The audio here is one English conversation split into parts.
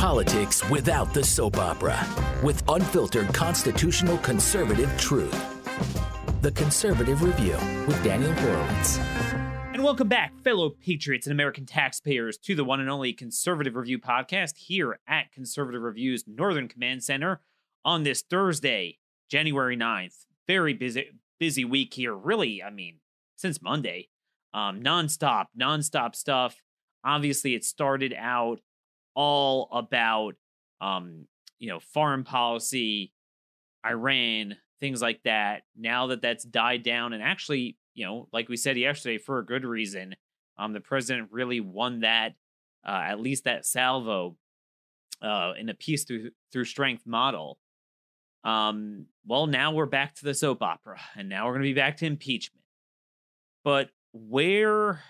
Politics without the soap opera, with unfiltered constitutional conservative truth. The Conservative Review with Daniel Horowitz. And welcome back, fellow patriots and American taxpayers, to the one and only Conservative Review podcast here at Conservative Review's Northern Command Center on this Thursday, January 9th. Very busy, busy week here. Really, I mean, since Monday, um, nonstop, nonstop stuff. Obviously, it started out all about, um, you know, foreign policy, Iran, things like that. Now that that's died down, and actually, you know, like we said yesterday, for a good reason, um, the president really won that, uh, at least that salvo, uh, in a peace through through strength model. Um, well, now we're back to the soap opera, and now we're going to be back to impeachment. But where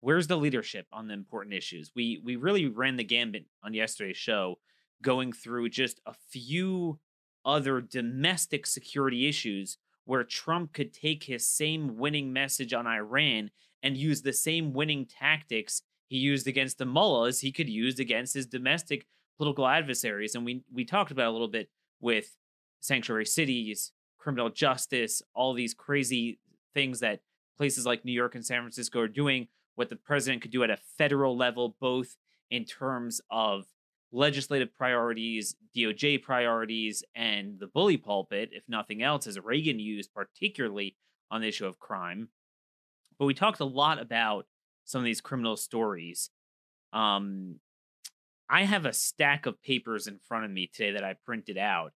where's the leadership on the important issues? We we really ran the gambit on yesterday's show, going through just a few other domestic security issues where Trump could take his same winning message on Iran and use the same winning tactics he used against the mullahs he could use against his domestic political adversaries. And we we talked about a little bit with sanctuary cities, criminal justice, all these crazy things that places like New York and San Francisco are doing, what the president could do at a federal level, both in terms of legislative priorities, DOJ priorities, and the bully pulpit, if nothing else, as Reagan used particularly on the issue of crime. But we talked a lot about some of these criminal stories. Um, I have a stack of papers in front of me today that I printed out.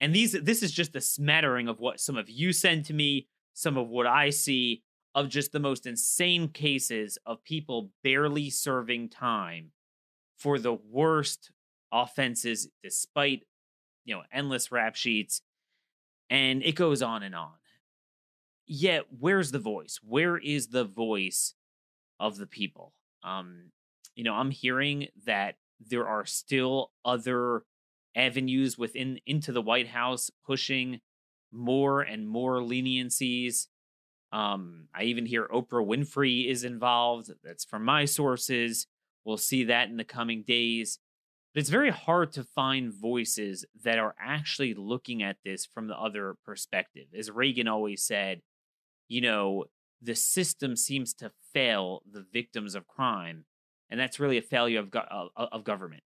And these this is just a smattering of what some of you send to me, some of what I see of just the most insane cases of people barely serving time for the worst offenses despite you know endless rap sheets and it goes on and on. Yet where's the voice? Where is the voice of the people? Um you know i'm hearing that there are still other avenues within into the white house pushing more and more leniencies um i even hear oprah winfrey is involved that's from my sources we'll see that in the coming days but it's very hard to find voices that are actually looking at this from the other perspective. As Reagan always said, you know, the system seems to fail the victims of crime, and that's really a failure of, go- of government.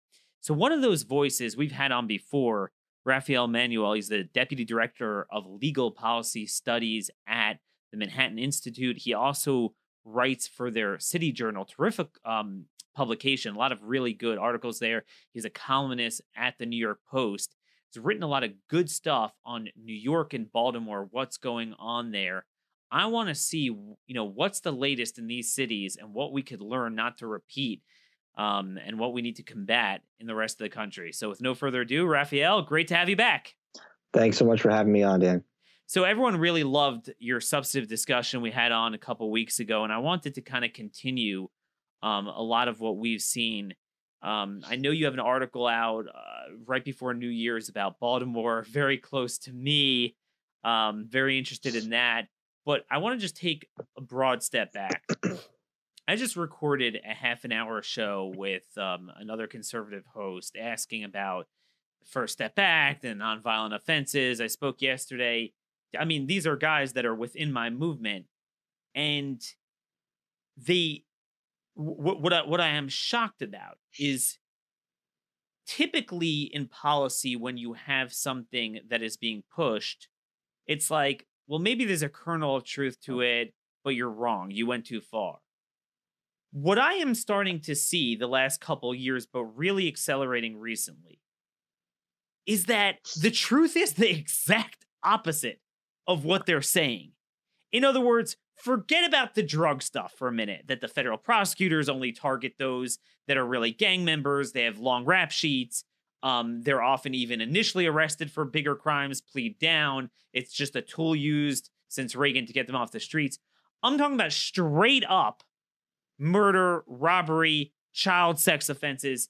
So, one of those voices we've had on before, Rafael Mangual, he's the deputy director of legal policy studies at the Manhattan Institute. He also writes for their city journal, terrific um, publication. A lot of really good articles there. He's a columnist at the New York Post. He's written a lot of good stuff on New York and Baltimore, what's going on there. I want to see, you know, what's the latest in these cities and what we could learn not to repeat um, and what we need to combat in the rest of the country. So, with no further ado, Rafael, great to have you back. Thanks so much for having me on, Dan. So, everyone really loved your substantive discussion we had on a couple weeks ago, and I wanted to kind of continue um, a lot of what we've seen. Um, I know you have an article out uh, right before New Year's about Baltimore, very close to me. Um, very interested in that. But I want to just take a broad step back. I just recorded a half an hour show with um, another conservative host asking about First Step Act and nonviolent offenses. I spoke yesterday. I mean, these are guys that are within my movement, and they what what I, what I am shocked about is typically in policy when you have something that is being pushed, it's like, well, maybe there's a kernel of truth to it, but you're wrong. You went too far. What I am starting to see the last couple years, but really accelerating recently, is that the truth is the exact opposite of what they're saying. In other words, forget about the drug stuff for a minute that the federal prosecutors only target those that are really gang members they have long rap sheets um, they're often even initially arrested for bigger crimes plead down it's just a tool used since reagan to get them off the streets i'm talking about straight up murder robbery child sex offenses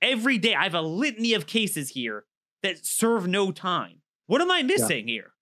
every day i have a litany of cases here that serve no time what am i missing yeah. here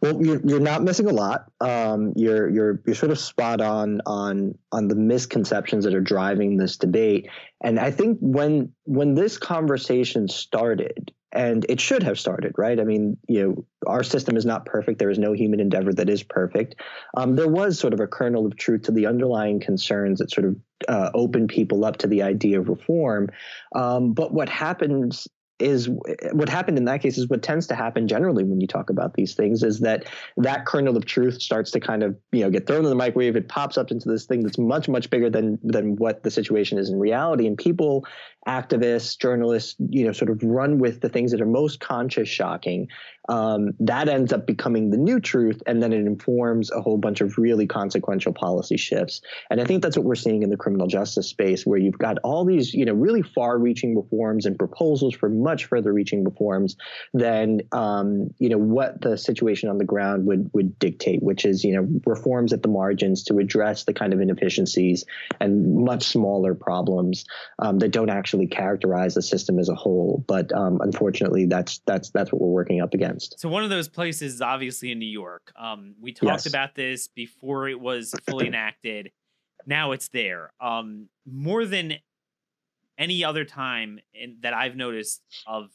Well, you're, you're not missing a lot. Um, you're you're you're sort of spot on on on the misconceptions that are driving this debate. And I think when when this conversation started, and it should have started, right? I mean, you know, our system is not perfect. There is no human endeavor that is perfect. Um, there was sort of a kernel of truth to the underlying concerns that sort of uh, opened people up to the idea of reform. Um, but what happens is what happened in that case is what tends to happen generally when you talk about these things is that that kernel of truth starts to kind of you know get thrown in the microwave. It pops up into this thing that's much much bigger than than what the situation is in reality. And people activists journalists you know sort of run with the things that are most conscious shocking um, that ends up becoming the new truth, and then it informs a whole bunch of really consequential policy shifts. And I think that's what we're seeing in the criminal justice space, where you've got all these, you know, really far-reaching reforms and proposals for much further-reaching reforms than, um, you know, what the situation on the ground would would dictate, which is, you know, reforms at the margins to address the kind of inefficiencies and much smaller problems um, that don't actually characterize the system as a whole. But um, unfortunately, that's that's that's what we're working up against against. So one of those places is obviously in New York. Um, we talked yes. about this before it was fully enacted. Now it's there. Um, more than any other time in, that I've noticed of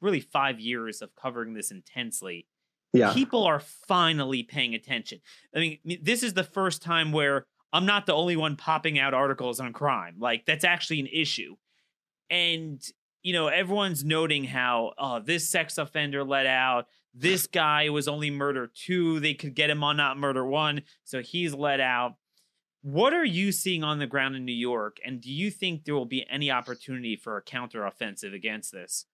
really five years of covering this intensely. Yeah. People are finally paying attention. I mean, this is the first time where I'm not the only one popping out articles on crime. Like that's actually an issue. And you know, everyone's noting how oh, this sex offender let out. This guy was only murder two. They could get him on not murder one, so he's let out. What are you seeing on the ground in New York, and do you think there will be any opportunity for a counter offensive against this?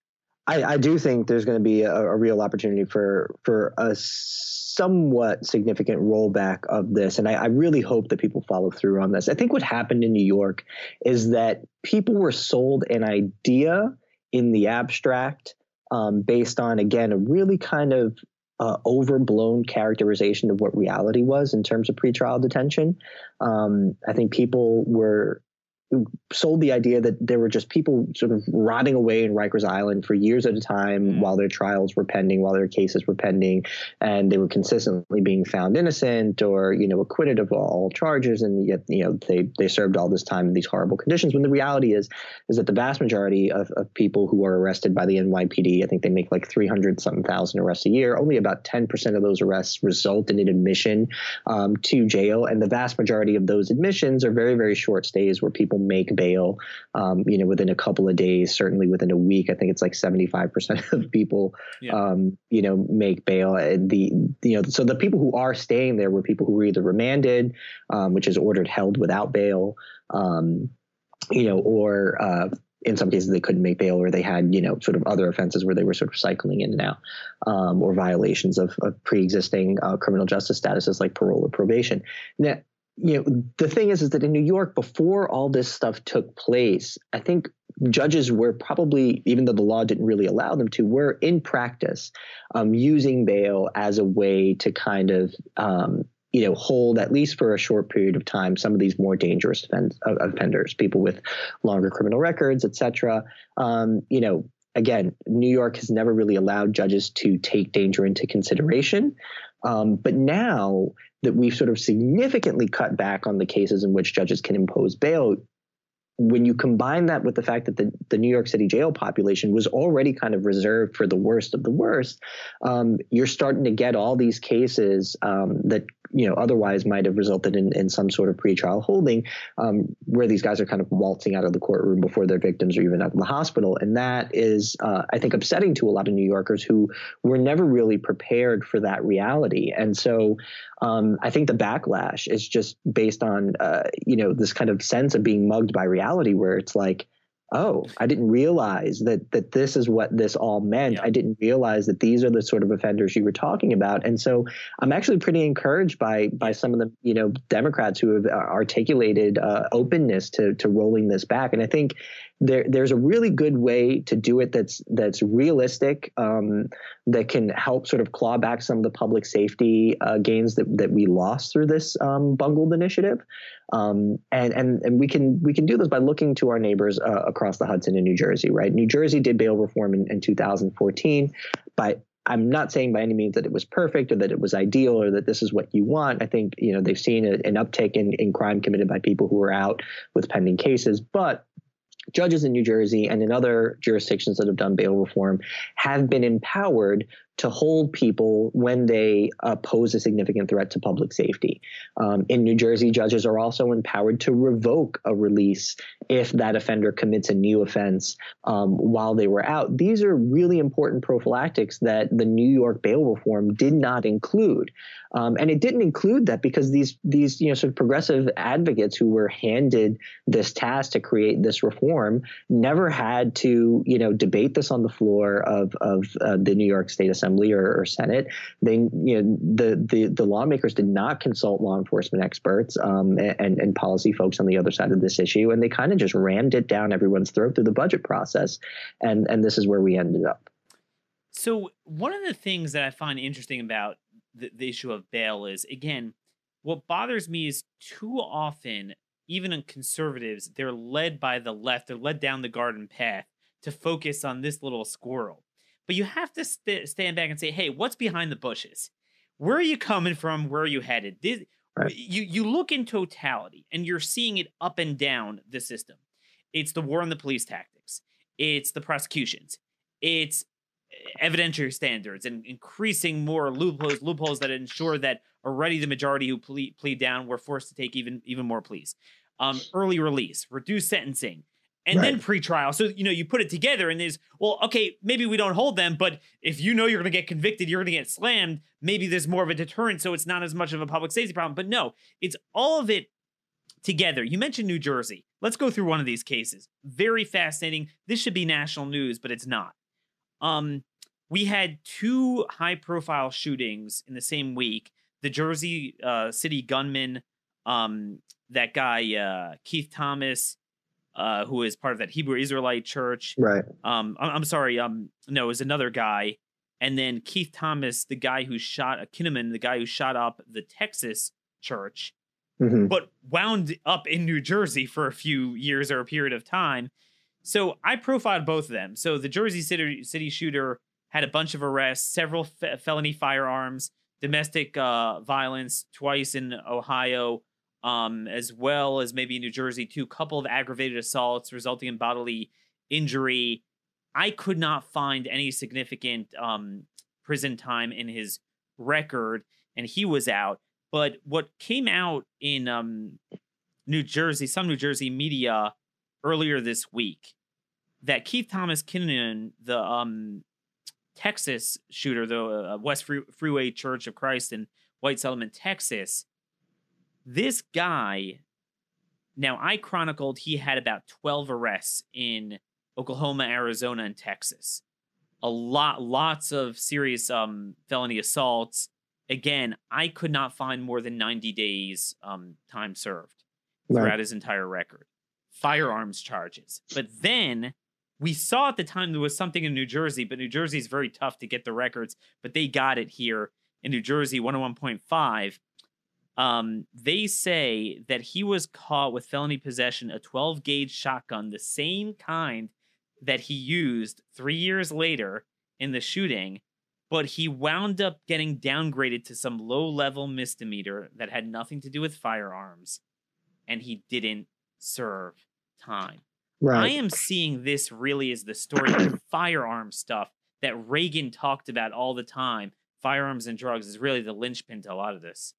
I, I do think there's going to be a, a, real opportunity for for a somewhat significant rollback of this, and I, I really hope that people follow through on this. I think what happened in New York is that people were sold an idea in the abstract um, based on again a really kind of uh, overblown characterization of what reality was in terms of pretrial detention. Um, I think people were sold the idea that there were just people sort of rotting away in Rikers Island for years at a time mm. while their trials were pending, while their cases were pending, and they were consistently being found innocent or you know acquitted of all charges, and yet you know they they served all this time in these horrible conditions. When the reality is is that the vast majority of, of people who are arrested by the NYPD, I think they make like three hundred something thousand arrests a year. Only about ten percent of those arrests result in an admission um, to jail, and the vast majority of those admissions are very very short stays where people make bail, um, you know, within a couple of days, certainly within a week. I think it's like 75% of people, yeah. um, you know, make bail. The, you know, so the people who are staying there were people who were either remanded, um, which is ordered held without bail, um, you know, or, uh, in some cases they couldn't make bail or they had you know sort of other offenses where they were sort of cycling in and out um, or violations of, of pre-existing uh, criminal justice statuses like parole or probation now you know the thing is is that in New York before all this stuff took place I think judges were probably even though the law didn't really allow them to were in practice um, using bail as a way to kind of um, you know hold at least for a short period of time some of these more dangerous offenders people with longer criminal records etc um, you know again New York has never really allowed judges to take danger into consideration. Um, but now that we've sort of significantly cut back on the cases in which judges can impose bail, when you combine that with the fact that the, the New York City jail population was already kind of reserved for the worst of the worst, um, you're starting to get all these cases um, that you know otherwise might have resulted in, in some sort of pretrial holding, um, where these guys are kind of waltzing out of the courtroom before their victims are even out of the hospital, and that is, uh, I think, upsetting to a lot of New Yorkers who were never really prepared for that reality, and so um, I think the backlash is just based on uh, you know this kind of sense of being mugged by reality, where it's like, oh, I didn't realize that that this is what this all meant. Yeah. I didn't realize that these are the sort of offenders you were talking about, and so I'm actually pretty encouraged by by some of the you know Democrats who have articulated uh, openness to to rolling this back, and I think there there's a really good way to do it that's that's realistic um, that can help sort of claw back some of the public safety uh, gains that, that we lost through this um, bungled initiative um, and and and we can we can do this by looking to our neighbors uh, across the Hudson in New Jersey right New Jersey did bail reform in, in 2014 but I'm not saying by any means that it was perfect or that it was ideal or that this is what you want. I think you know they've seen a, an uptick in, in crime committed by people who are out with pending cases, but judges in New Jersey and in other jurisdictions that have done bail reform have been empowered to hold people when they uh, pose a significant threat to public safety. Um, in New Jersey, judges are also empowered to revoke a release if that offender commits a new offense um, while they were out. These are really important prophylactics that the New York bail reform did not include. Um, and it didn't include that because these these you know sort of progressive advocates who were handed this task to create this reform never had to you know debate this on the floor of of uh, the New York State Assembly or, or, Senate. They you know the the the lawmakers did not consult law enforcement experts um, and and policy folks on the other side of this issue, and they kind of just rammed it down everyone's throat through the budget process, and and this is where we ended up. So one of the things that I find interesting about the, the issue of bail is again, what bothers me is too often, even in conservatives, they're led by the left, they're led down the garden path to focus on this little squirrel. But you have to st- stand back and say, hey, what's behind the bushes? Where are you coming from? Where are you headed? This, right. You you look in totality, and you're seeing it up and down the system. It's the war on the police tactics. It's the prosecutions. It's evidentiary standards and increasing more loopholes loopholes that ensure that already the majority who plead, plead down were forced to take even even more pleas. Um, early release, reduced sentencing, and right. then pretrial. So you know you put it together, and there's well, okay, maybe we don't hold them, but if you know you're going to get convicted, you're going to get slammed. Maybe there's more of a deterrent, so it's not as much of a public safety problem. But no, it's all of it together. You mentioned New Jersey. Let's go through one of these cases. Very fascinating. This should be national news, but it's not. Um, we had two high profile shootings in the same week. The Jersey uh, City gunman, um, that guy uh, Keith Thomas, uh, who is part of that Hebrew Israelite church. Right. Um, I'm, I'm sorry. Um, no, it was another guy. And then Keith Thomas, the guy who shot a uh, Kinnunen, the guy who shot up the Texas church, mm-hmm. but wound up in New Jersey for a few years or a period of time. So I profiled both of them. So the Jersey City, City shooter had a bunch of arrests, several fe- felony firearms, domestic uh, violence twice in Ohio, um, as well as maybe New Jersey too. Couple of aggravated assaults resulting in bodily injury. I could not find any significant um, prison time in his record, and he was out. But what came out in um, New Jersey, some New Jersey media earlier this week, that Keith Thomas Kinnunen, the um, Texas shooter, the uh, West Freeway Church of Christ in White Settlement, Texas, this guy. Now, I chronicled he had about 12 arrests in Oklahoma, Arizona, and Texas. A lot, lots of serious um, felony assaults. Again, I could not find more than 90 days um, time served throughout his entire record. Firearms charges. But then we saw at the time there was something in New Jersey, but New Jersey is very tough to get the records, but they got it here in New Jersey 101.5. Um, they say that he was caught with felony possession a 12 gauge shotgun, the same kind that he used three years later in the shooting, but he wound up getting downgraded to some low level misdemeanor that had nothing to do with firearms, and he didn't serve time. Right. I am seeing this really as the story of the firearm stuff that Reagan talked about all the time. Firearms and drugs is really the linchpin to a lot of this.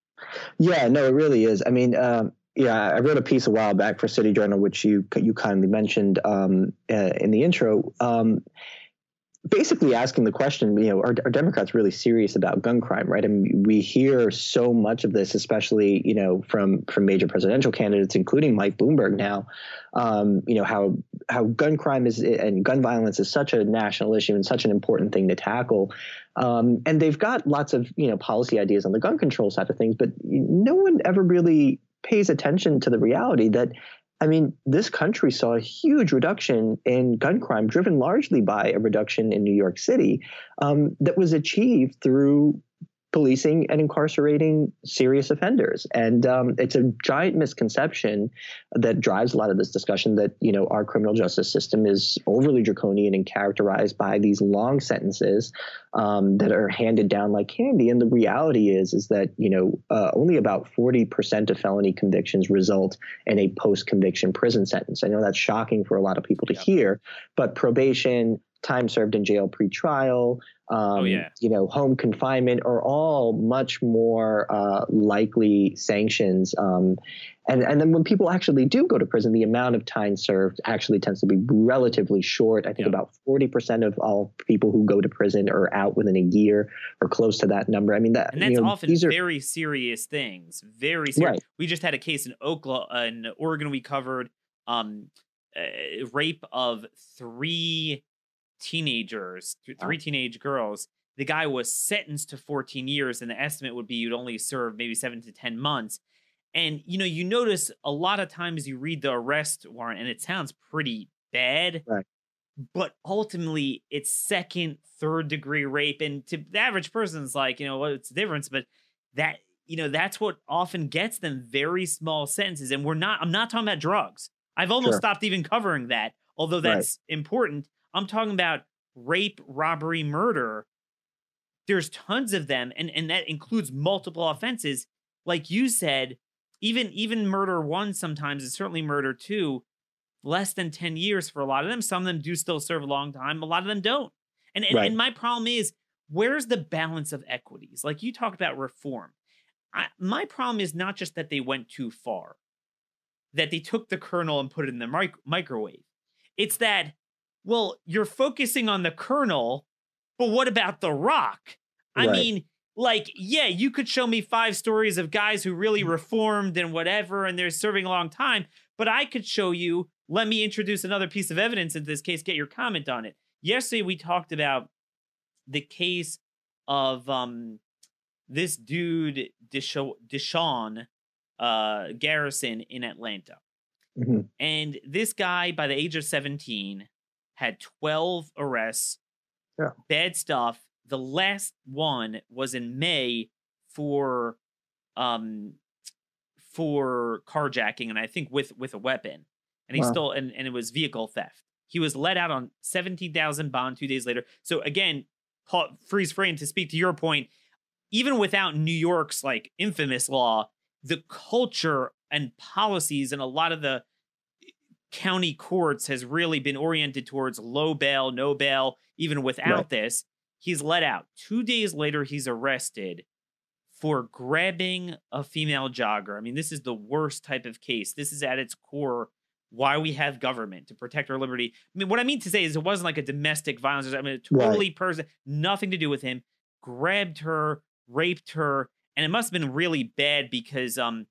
Yeah, no, it really is. I mean, um, yeah, I wrote a piece a while back for City Journal, which you you kindly mentioned um, uh, in the intro. Um, basically asking the question, you know, are, are, Democrats really serious about gun crime, right? Mean, we hear so much of this, especially, you know, from from major presidential candidates, including Mike Bloomberg now, um, you know, how how gun crime is and gun violence is such a national issue and such an important thing to tackle. Um, and they've got lots of, you know, policy ideas on the gun control side of things, but no one ever really pays attention to the reality that I mean, this country saw a huge reduction in gun crime, driven largely by a reduction in New York City um, that was achieved through policing and incarcerating serious offenders. And um, it's a giant misconception that drives a lot of this discussion that you know our criminal justice system is overly draconian and characterized by these long sentences um, that are handed down like candy. And the reality is is that you know uh, only about forty percent of felony convictions result in a post conviction prison sentence. I know that's shocking for a lot of people to yep. hear, but probation time served in jail pre-trial, um, oh, yeah. you know, home confinement are all much more uh, likely sanctions. Um, and and then when people actually do go to prison, the amount of time served actually tends to be relatively short. I think yeah. about forty percent of all people who go to prison are out within a year or close to that number. I mean that and that's you know, often these are, very serious things. Very serious. Right. We just had a case in Oklahoma, in Oregon. We covered um, uh, rape of three teenagers, three teenage girls. The guy was sentenced to 14 years, and the estimate would be you'd only serve maybe seven to 10 months. And you know, you notice a lot of times you read the arrest warrant, and it sounds pretty bad. Right. But ultimately, it's second, third degree rape, and to the average person, person's like, you know, what's the difference? But that you know, that's what often gets them very small sentences. And we're not. I'm not talking about drugs. I've almost sure. stopped even covering that, although that's right. important. I'm talking about rape, robbery, murder. There's tons of them, and, and that includes multiple offenses. Like you said, even even murder one sometimes, and certainly murder two, less than 10 years for a lot of them. Some of them do still serve a long time, a lot of them don't. And and, right. and my problem is where's the balance of equities? Like you talked about reform. I, my problem is not just that they went too far, that they took the kernel and put it in the mic- microwave. It's that well, you're focusing on the kernel, but what about the rock? I right. mean, like, yeah, you could show me five stories of guys who really mm-hmm. reformed and whatever, and they're serving a long time, but I could show you, let me introduce another piece of evidence in this case, get your comment on it. Yesterday, we talked about the case of um, this dude, Deshaun uh, Garrison in Atlanta. Mm-hmm. And this guy, by the age of 17, had 12 arrests. Yeah. Bad stuff. The last one was in May for um for carjacking and I think with with a weapon. And he wow. stole and, and it was vehicle theft. He was let out on 17,000 bond 2 days later. So again, Paul, freeze frame to speak to your point, even without New York's like infamous law, the culture and policies and a lot of the county courts has really been oriented towards low bail, no bail, even without right. this. He's let out. Two days later, he's arrested for grabbing a female jogger. I mean, this is the worst type of case. This is at its core why we have government to protect our liberty. I mean, what I mean to say is it wasn't like a domestic violence. I mean, totally right. person, nothing to do with him. Grabbed her, raped her, and it must have been really bad because um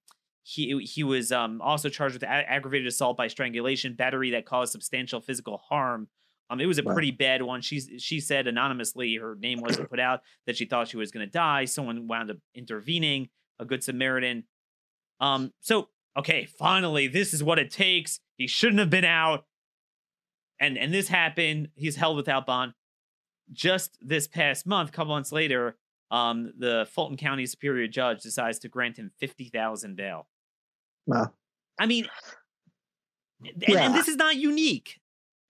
he he was um, also charged with a- aggravated assault by strangulation, battery that caused substantial physical harm. Um, it was a wow. pretty bad one. She she said anonymously, her name wasn't put out, that she thought she was going to die. Someone wound up intervening, a good Samaritan. Um, so okay, finally, this is what it takes. He shouldn't have been out, and and this happened. He's held without bond. Just this past month, a couple months later, um, the Fulton County Superior Judge decides to grant him fifty thousand bail. Wow. I mean, and, yeah. and this is not unique.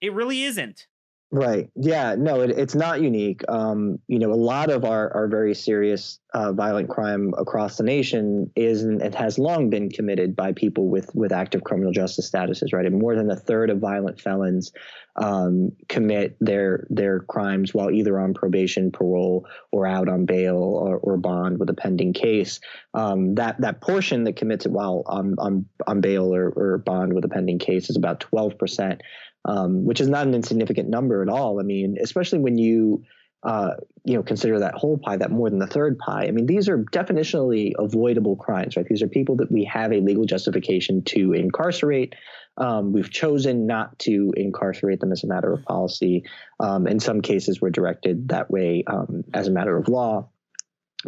It really isn't. Right. Yeah. No, it, it's not unique. Um, you know, a lot of our, our very serious uh, violent crime across the nation is and has long been committed by people with with active criminal justice statuses. Right. And more than a third of violent felons um, commit their their crimes while either on probation, parole, or out on bail or, or bond with a pending case. Um, that that portion that commits it while on on, on bail or, or bond with a pending case is about twelve percent um, which is not an insignificant number at all. I mean, especially when you uh, you know consider that whole pie, that more than the third pie. I mean, these are definitionally avoidable crimes, right? These are people that we have a legal justification to incarcerate. Um, we've chosen not to incarcerate them as a matter of policy. Um, in some cases, we're directed that way um, as a matter of law.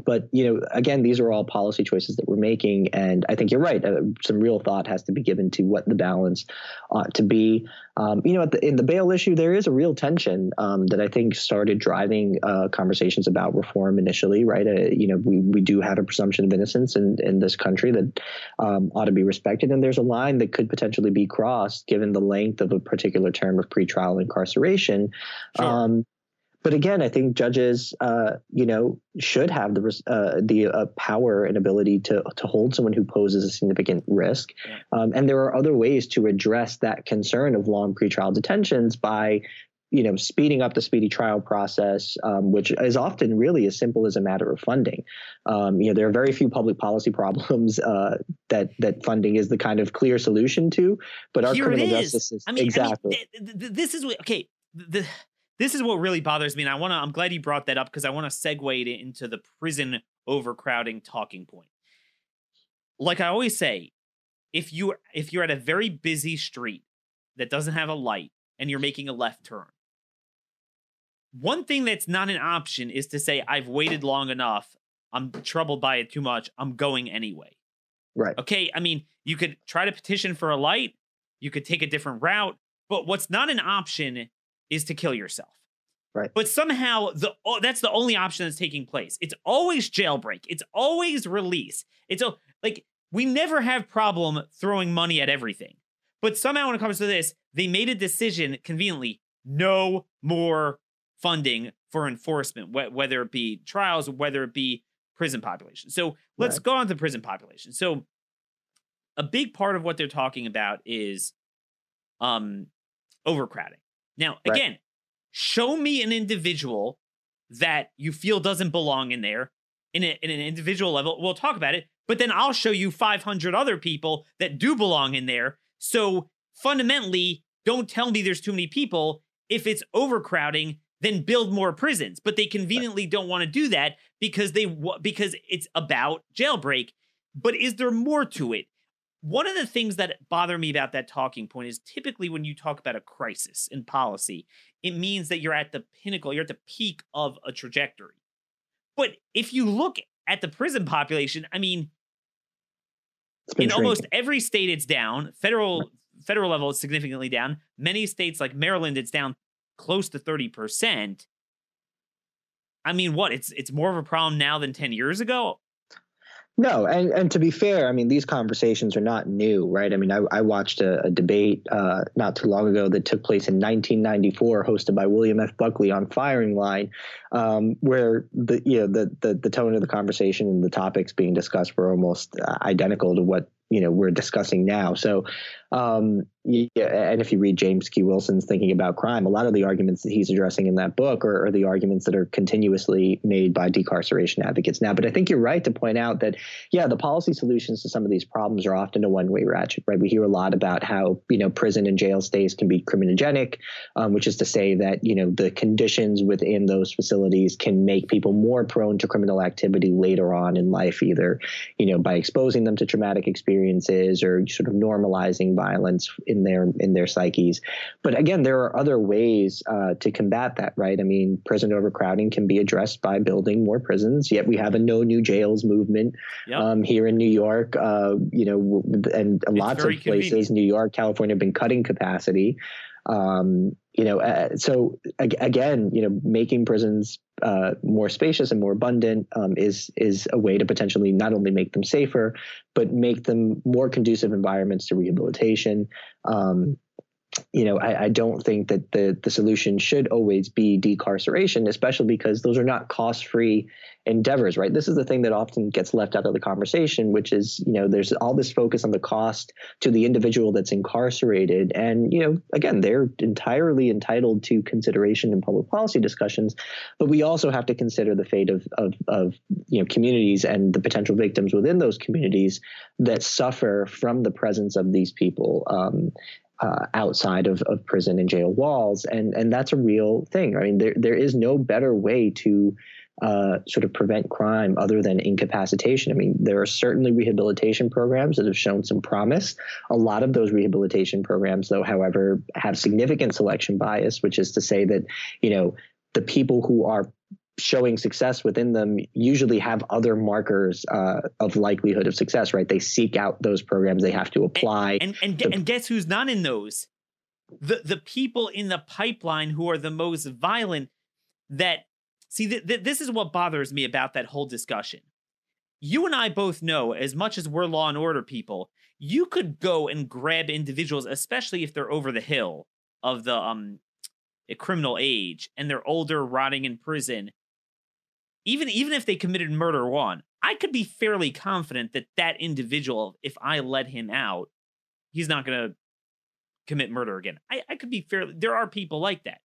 But you know, again, these are all policy choices that we're making, and I think you're right. Uh, some real thought has to be given to what the balance ought to be. Um, you know, the, in the bail issue, there is a real tension um, that I think started driving uh, conversations about reform initially. Right? Uh, you know, we we do have a presumption of innocence in in this country that um, ought to be respected, and there's a line that could potentially be crossed given the length of a particular term of pretrial incarceration. Sure. But again, I think judges, uh, you know, should have the uh, the uh, power and ability to to hold someone who poses a significant risk. Yeah. Um, and there are other ways to address that concern of long pretrial detentions by, you know, speeding up the speedy trial process, um, which is often really as simple as a matter of funding. Um, you know, there are very few public policy problems uh, that that funding is the kind of clear solution to. But our Here criminal justice system, I mean, exactly. I mean, th- th- this is okay. The, this is what really bothers me and i want to i'm glad you brought that up because i want to segue it into the prison overcrowding talking point. Like i always say if you if you're at a very busy street that doesn't have a light and you're making a left turn one thing that's not an option is to say i've waited long enough. I'm troubled by it too much. I'm going anyway. Right. Okay i mean you could try to petition for a light. You could take a different route. But what's not an option is to kill yourself. Right. But somehow the oh, that's the only option that's taking place. It's always jailbreak. It's always release. It's a, like we never have problem throwing money at everything. But somehow when it comes to this, they made a decision conveniently no more funding for enforcement, wh- whether it be trials, whether it be prison population. So let's right. go on to prison population. So a big part of what they're talking about is um overcrowding. Now, right. again, show me an individual that you feel doesn't belong in there in, a, in an individual level. We'll talk about it, but then I'll show you 500 other people that do belong in there. So fundamentally, don't tell me there's too many people. If it's overcrowding, then build more prisons. But they conveniently right. don't want to do that because they because it's about jailbreak. But is there more to it? One of the things that bother me about that talking point is typically when you talk about a crisis in policy, it means that you're at the pinnacle, you're at the peak of a trajectory. But if you look at the prison population, I mean, in almost every state it's down. Federal federal level it's significantly down. Many states like Maryland, it's down close to 30%. I mean, what? It's it's more of a problem now than 10 years ago. No, and, and to be fair, I mean, these conversations are not new, right? I mean, I, I watched a, a debate uh, not too long ago that took place in 1994, hosted by William F. Buckley on Firing Line, um, where the you know the, the the tone of the conversation and the topics being discussed were almost uh, identical to what you know we're discussing now. So um, yeah, and if you read James Q. Wilson's Thinking About Crime, a lot of the arguments that he's addressing in that book are, are, the arguments that are continuously made by decarceration advocates now. But I think you're right to point out that, yeah, the policy solutions to some of these problems are often a one-way ratchet, right? We hear a lot about how, you know, prison and jail stays can be criminogenic, um, which is to say that, you know, the conditions within those facilities can make people more prone to criminal activity later on in life, either, you know, by exposing them to traumatic experiences or sort of normalizing violence in their in their psyches. But again, there are other ways uh, to combat that, right? I mean, prison overcrowding can be addressed by building more prisons. Yet we have a no new jails movement yep. um, here in New York. Uh, you know, and it's lots of places, convenient. New York, California, have been cutting capacity. Um, you know, uh, so again, you know, making prisons uh, more spacious and more abundant um, is is a way to potentially not only make them safer, but make them more conducive environments to rehabilitation. Um, you know, I, I, don't think that the the solution should always be decarceration, especially because those are not cost free endeavors, right? This is the thing that often gets left out of the conversation, which is, you know, there's all this focus on the cost to the individual that's incarcerated. And, you know, again, they're entirely entitled to consideration in public policy discussions. But we also have to consider the fate of, of, of you know, communities and the potential victims within those communities that suffer from the presence of these people. Um, uh, outside of, of prison and jail walls, and and that's a real thing. I mean, there there is no better way to uh, sort of prevent crime other than incapacitation. I mean, there are certainly rehabilitation programs that have shown some promise. A lot of those rehabilitation programs, though, however, have significant selection bias, which is to say that, you know, the people who are showing success within them usually have other markers uh, of likelihood of success, right? They seek out those programs. They have to apply. And and, and, and guess who's not in those? The the people in the pipeline who are the most violent. That see, th- th- this is what bothers me about that whole discussion. You and I both know, as much as we're law and order people, you could go and grab individuals, especially if they're over the hill of the um criminal age and they're older, rotting in prison even even if they committed murder one, I could be fairly confident that that individual, if I let him out, he's not going to commit murder again. I, I could be fairly. There are people like that.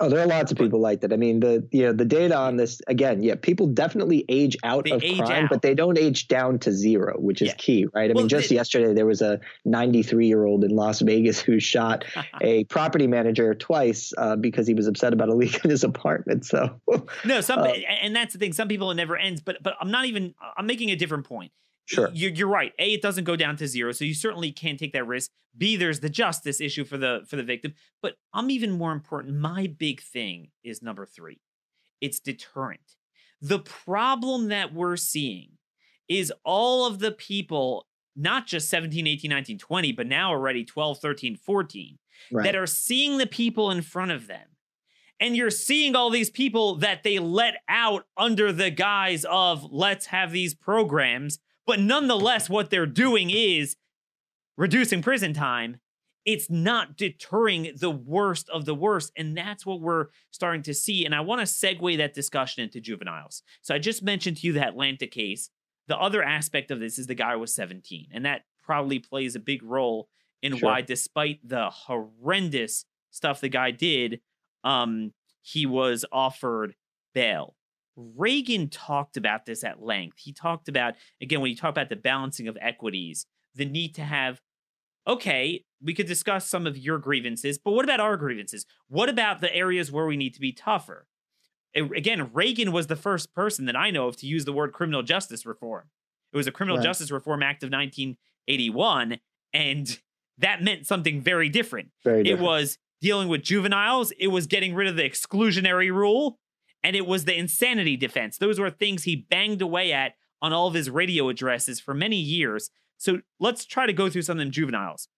Oh, there are lots of people like that. I mean, the you know the data on this again, yeah, people definitely age out They of age crime, out. but they don't age down to zero, which is Yeah. key, right? I Well, mean, just yesterday there was a 93 year old in Las Vegas who shot a property manager twice uh, because he was upset about a leak in his apartment. So, no, some Uh, and that's the thing. Some people it never ends. But but I'm not even. I'm making a different point. Sure, You're, you're right. A, it doesn't go down to zero, so you certainly can't take that risk. B, there's the justice issue for the for the victim. But I'm even more important. My big thing is number three. It's deterrent. The problem that we're seeing is all of the people, not just 17, 18, 19, 20, but now already 12, 13, 14, right. that are seeing the people in front of them. And you're seeing all these people that they let out under the guise of let's have these programs. But nonetheless, what they're doing is reducing prison time. It's not deterring the worst of the worst. And that's what we're starting to see. And I want to segue that discussion into juveniles. So I just mentioned to you the Atlanta case. The other aspect of this is the guy was 17. And that probably plays a big role in Sure. why, despite the horrendous stuff the guy did, um, he was offered bail. Reagan talked about this at length. He talked about, again, when you talk about the balancing of equities, the need to have, okay, we could discuss some of your grievances, but what about our grievances? What about the areas where we need to be tougher? Again, Reagan was the first person that I know of to use the word criminal justice reform. It was a Criminal Right. Justice Reform Act of 1981, and that meant something very different. very It was dealing with juveniles, it was getting rid of the exclusionary rule, and it was the insanity defense. Those were things he banged away at on all of his radio addresses for many years. So let's try to go through some of them juveniles.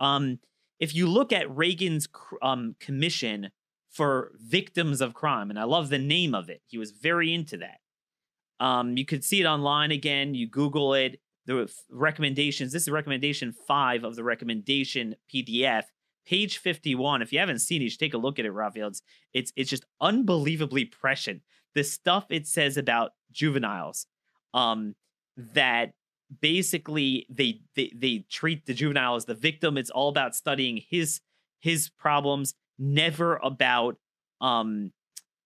Um, if you look at Reagan's um, commission for victims of crime, and I love the name of it, he was very into that. Um, you could see it online again. You Google it. The recommendations. This is recommendation five of the recommendation PDF, page fifty-one. If you haven't seen it, you should take a look at it, Rafael. It's it's, it's just unbelievably prescient. The stuff it says about juveniles, um, that basically they, they they treat the juvenile as the victim. It's all about studying his his problems, never about um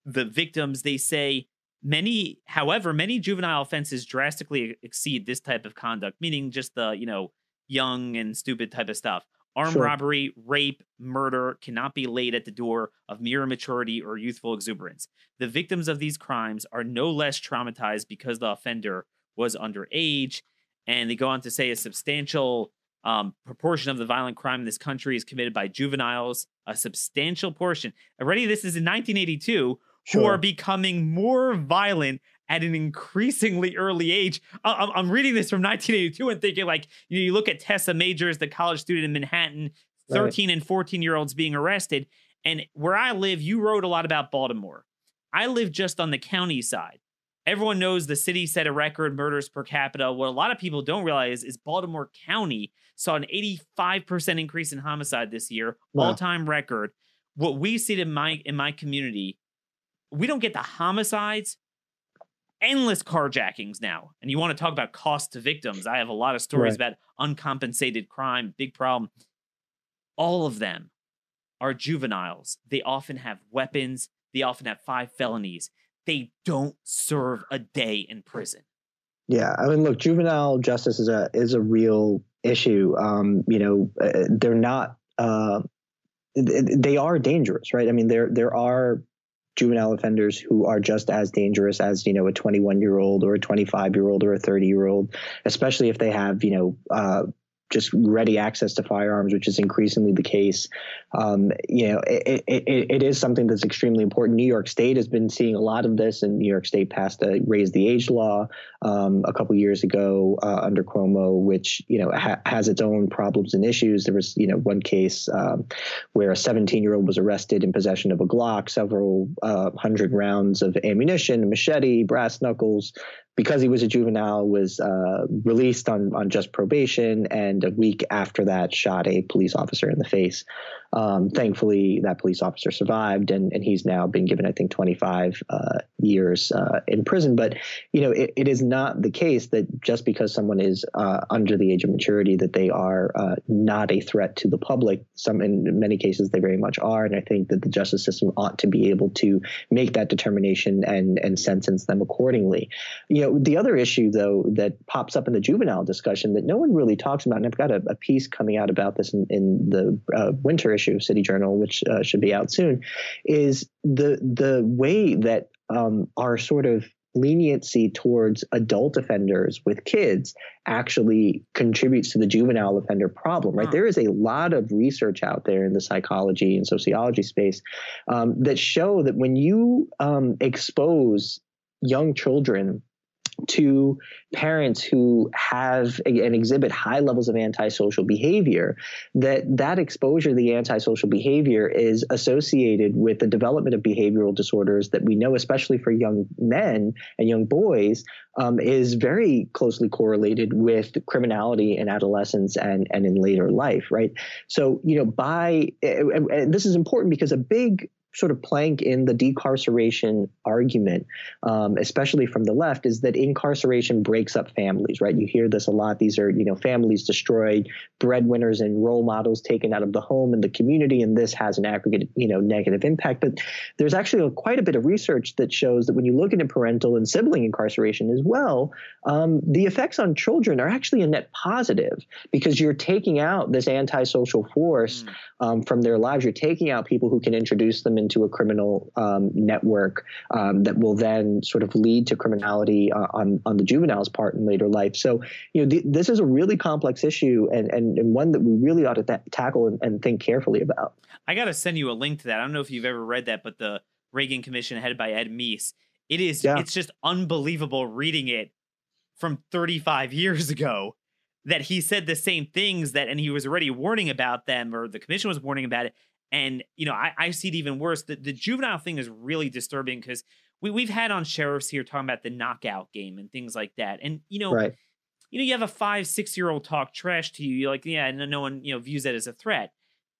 the victims. They say many, however, many juvenile offenses drastically exceed this type of conduct, meaning just the you know young and stupid type of stuff. Armed Sure. robbery, rape, murder cannot be laid at the door of mere immaturity or youthful exuberance. The victims of these crimes are no less traumatized because the offender was underage. And they go on to say a substantial um, proportion of the violent crime in this country is committed by juveniles. A substantial portion. Already, this is in 1982, who are becoming more violent at an increasingly early age. I- I'm, reading this from 1982 and thinking, like, you, know, you look at Tessa Majors, the college student in Manhattan, Right. 13 and 14 year olds being arrested. And where I live, you wrote a lot about Baltimore. I live just on the county side. Everyone knows the city set a record murders per capita. What a lot of people don't realize is Baltimore County saw an 85% increase in homicide this year, Wow. all-time record. What we see in my in my community, we don't get the homicides, endless carjackings now. And you want to talk about cost to victims. I have a lot of stories Right. about uncompensated crime, big problem. All of them are juveniles. They often have weapons, they often have five felonies. They don't serve a day in prison. Yeah, I mean, look, juvenile justice is a is a real issue. Um, you know, uh, they're not. Uh, they are dangerous, right? I mean, there there are juvenile offenders who are just as dangerous as you know a 21 year old or a 25 year old or a 30 year old, especially if they have you know uh, just ready access to firearms, which is increasingly the case. Um, you know, it, it, it is something that's extremely important. New York State has been seeing a lot of this, and New York State passed a raise the age law um, a couple years ago uh, under Cuomo, which you know ha- has its own problems and issues. There was you know one case um, where a 17 year old was arrested in possession of a Glock, several uh, hundred rounds of ammunition, machete, brass knuckles, because he was a juvenile, was uh, released on on just probation, and a week after that, shot a police officer in the face. Um, thankfully, that police officer survived, and, and he's now been given, I think, 25 uh, years uh, in prison. But you know, it, it is not the case that just because someone is uh, under the age of maturity that they are uh, not a threat to the public. Some, in many cases, they very much are, and I think that the justice system ought to be able to make that determination and and sentence them accordingly. You know, the other issue though that pops up in the juvenile discussion that no one really talks about, and I've got a, a piece coming out about this in, in the uh, winter issue issue of City Journal, which uh, should be out soon, is the the way that um, our sort of leniency towards adult offenders with kids actually contributes to the juvenile offender problem right? There is a lot of research out there in the psychology and sociology space um, that show that when you um, expose young children to parents who have and exhibit high levels of antisocial behavior that that exposure the antisocial behavior is associated with the development of behavioral disorders that we know especially for young men and young boys um, is very closely correlated with criminality in adolescence and and in later life right? So you know by and, and this is important because a big sort of plank in the decarceration argument, um, especially from the left, is that incarceration breaks up families, right? You hear this a lot. These are, you know, families destroyed, breadwinners and role models taken out of the home and the community, and this has an aggregate, you know, negative impact. But there's actually quite a bit of research that shows that when you look into parental and sibling incarceration as well, um, the effects on children are actually a net positive because you're taking out this antisocial force mm. um, from their lives. You're taking out people who can introduce them into a criminal um, network um, that will then sort of lead to criminality uh, on on the juvenile's part in later life. So you know th- this is a really complex issue and, and and one that we really ought to th- tackle and, and think carefully about. I got to send you a link to that. I don't know if you've ever read that, but the Reagan Commission headed by Ed Meese. It is yeah. it's just unbelievable reading it from 35 years ago that he said the same things that and he was already warning about them or the commission was warning about it and you know i, I see it even worse the, the juvenile thing is really disturbing because we, we've had on sheriffs here talking about the knockout game and things like that and you know right. you know you have a five six year old talk trash to you you're like yeah no, no one you know views that as a threat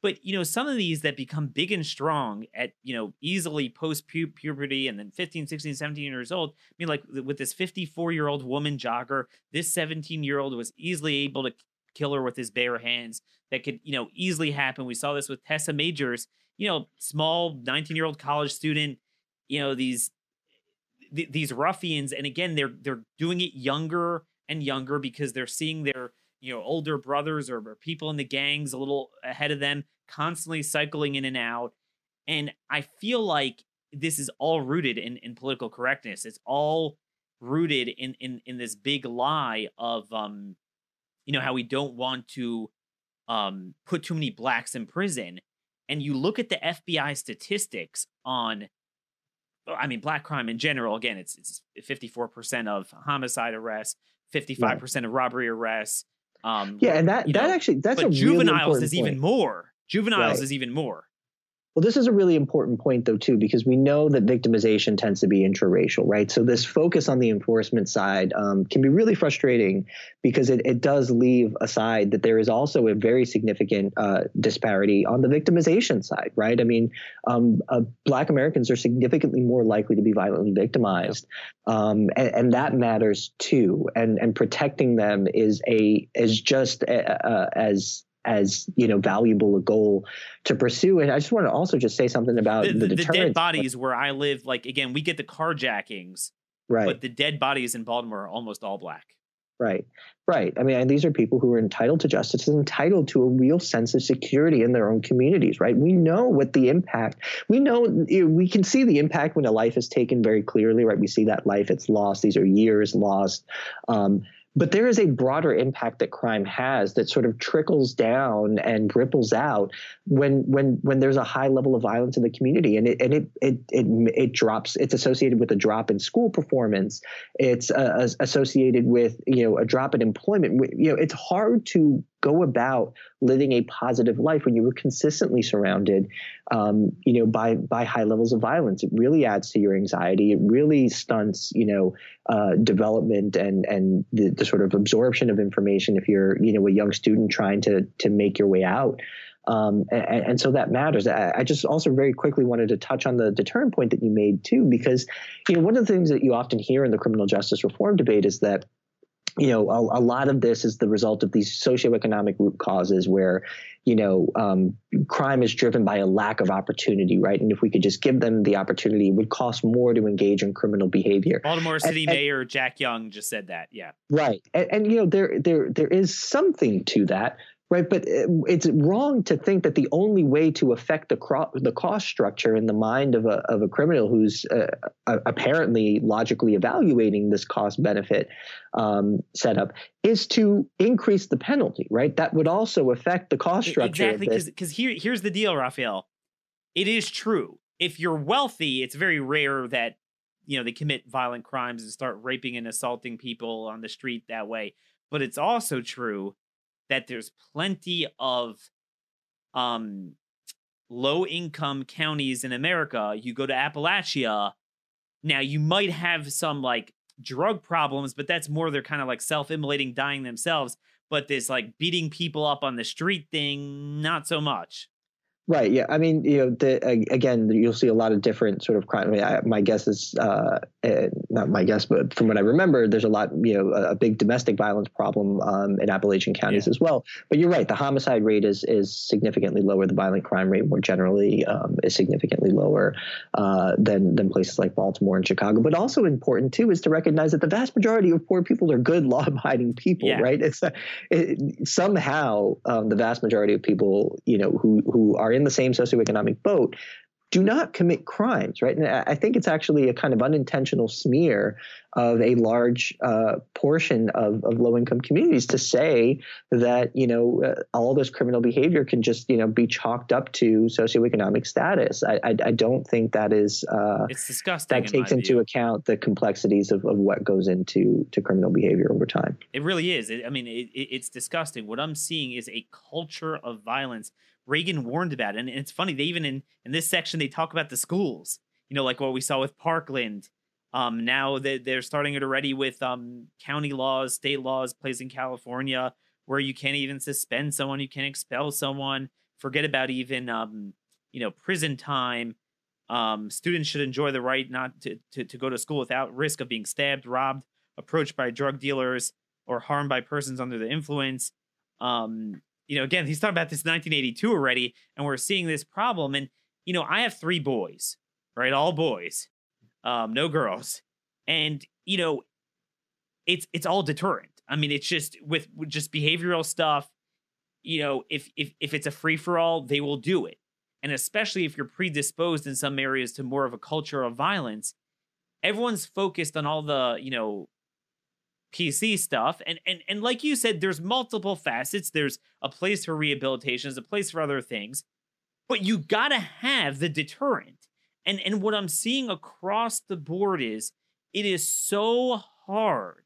but you know, some of these that become big and strong at you know easily post puberty and then 15, 16, 17 years old. I mean, like with this 54 year old woman jogger, this 17 year old was easily able to kill her with his bare hands. That could you know easily happen. We saw this with Tessa Majors, you know, small 19 year old college student. You know these th- these ruffians, and again, they're they're doing it younger and younger because they're seeing their you know older brothers or, or people in the gangs a little ahead of them constantly cycling in and out and i feel like this is all rooted in, in political correctness it's all rooted in, in in this big lie of um you know how we don't want to um put too many blacks in prison and you look at the fbi statistics on i mean black crime in general again it's it's 54% of homicide arrests 55% right. of robbery arrests um, yeah, and that that know, actually that's a juveniles really is even more. Juveniles right. is even more. Well, this is a really important point, though, too, because we know that victimization tends to be intraracial, right? So this focus on the enforcement side um, can be really frustrating because it, it does leave aside that there is also a very significant uh, disparity on the victimization side, right? I mean, um, uh, Black Americans are significantly more likely to be violently victimized, um, and, and, that matters too. And and protecting them is a is just a, uh, as as you know valuable a goal to pursue. And I just want to also just say something about the, the, the, the dead bodies where I live. Like again, we get the carjackings, right? But the dead bodies in Baltimore are almost all black. Right, right. I mean, these are people who are entitled to justice, entitled to a real sense of security in their own communities. Right. We know what the impact. We know we can see the impact when a life is taken very clearly. Right. We see that life it's lost. These are years lost. Um, but there is a broader impact that crime has that sort of trickles down and ripples out when when when there's a high level of violence in the community. And it and it it it, it drops it's associated with a drop in school performance. It's uh, associated with you know a drop in employment. You know it's hard to go about living a positive life when you were consistently surrounded, um, you know, by by high levels of violence. It really adds to your anxiety. It really stunts, you know, uh, development and and the, the sort of absorption of information if you're, you know, a young student trying to to make your way out. Um, and, and, so that matters. I, I, just also very quickly wanted to touch on the deterrent point that you made too, because you know one of the things that you often hear in the criminal justice reform debate is that you know, a, a, lot of this is the result of these socioeconomic root causes where, you know, um, crime is driven by a lack of opportunity, right? And if we could just give them the opportunity, it would cost more to engage in criminal behavior. Baltimore City and, Mayor Jack Young just said that. Yeah. Right. And, and, you know, there, there, there is something to that. Right, but it's wrong to think that the only way to affect the cro- the cost structure in the mind of a of a criminal who's uh, apparently logically evaluating this cost benefit um, setup is to increase the penalty. Right, that would also affect the cost structure. Exactly, because here here's the deal, Rafael. It is true. If you're wealthy, it's very rare that you know they commit violent crimes and start raping and assaulting people on the street that way. But it's also true that there's plenty of um low income counties in America. You go to Appalachia, now you might have some like drug problems, but that's more they're kind of like self immolating, dying themselves. But this like beating people up on the street thing, not so much. Right. Yeah. I mean, you know, the, again, you'll see a lot of different sort of crime. I mean, I, my guess is uh, eh, not my guess, but from what I remember, there's a lot, you know, a, a big domestic violence problem um, in Appalachian counties yeah. as well. But you're right. The homicide rate is is significantly lower. The violent crime rate, more generally, um, is significantly lower uh, than than places like Baltimore and Chicago. But also important too is to recognize that the vast majority of poor people are good, law-abiding people. Yeah. Right. It's it, somehow um, the vast majority of people, you know, who who are in the same socioeconomic boat do not commit crimes, right? And I think it's actually a kind of unintentional smear of a large uh, portion of, of low income communities to say that, you know, uh, all this criminal behavior can just, you know, be chalked up to socioeconomic status. I, I, I don't think that is. Uh, it's disgusting. That takes in into view. account the complexities of, of what goes into to criminal behavior over time. It really is. It, I mean, it, it's disgusting. What I'm seeing is a culture of violence Reagan warned about it. And it's funny, they even in, in this section they talk about the schools, you know, like what we saw with Parkland. Um, now they, they're starting it already with um, county laws, state laws, places in California where you can't even suspend someone, you can't expel someone. Forget about even um, you know, prison time. Um, students should enjoy the right not to, to, to go to school without risk of being stabbed, robbed, approached by drug dealers, or harmed by persons under the influence. Um, you know, again, he's talking about this 1982 already, and we're seeing this problem. And you know, I have three boys, right? All boys, um, no girls, and you know, it's it's all deterrent. I mean, it's just with, with just behavioral stuff. You know, if if if it's a free for all, they will do it, and especially if you're predisposed in some areas to more of a culture of violence, everyone's focused on all the you know PC stuff. And and and like you said, there's multiple facets. There's a place for rehabilitation, there's a place for other things. But you gotta have the deterrent. And and what I'm seeing across the board is it is so hard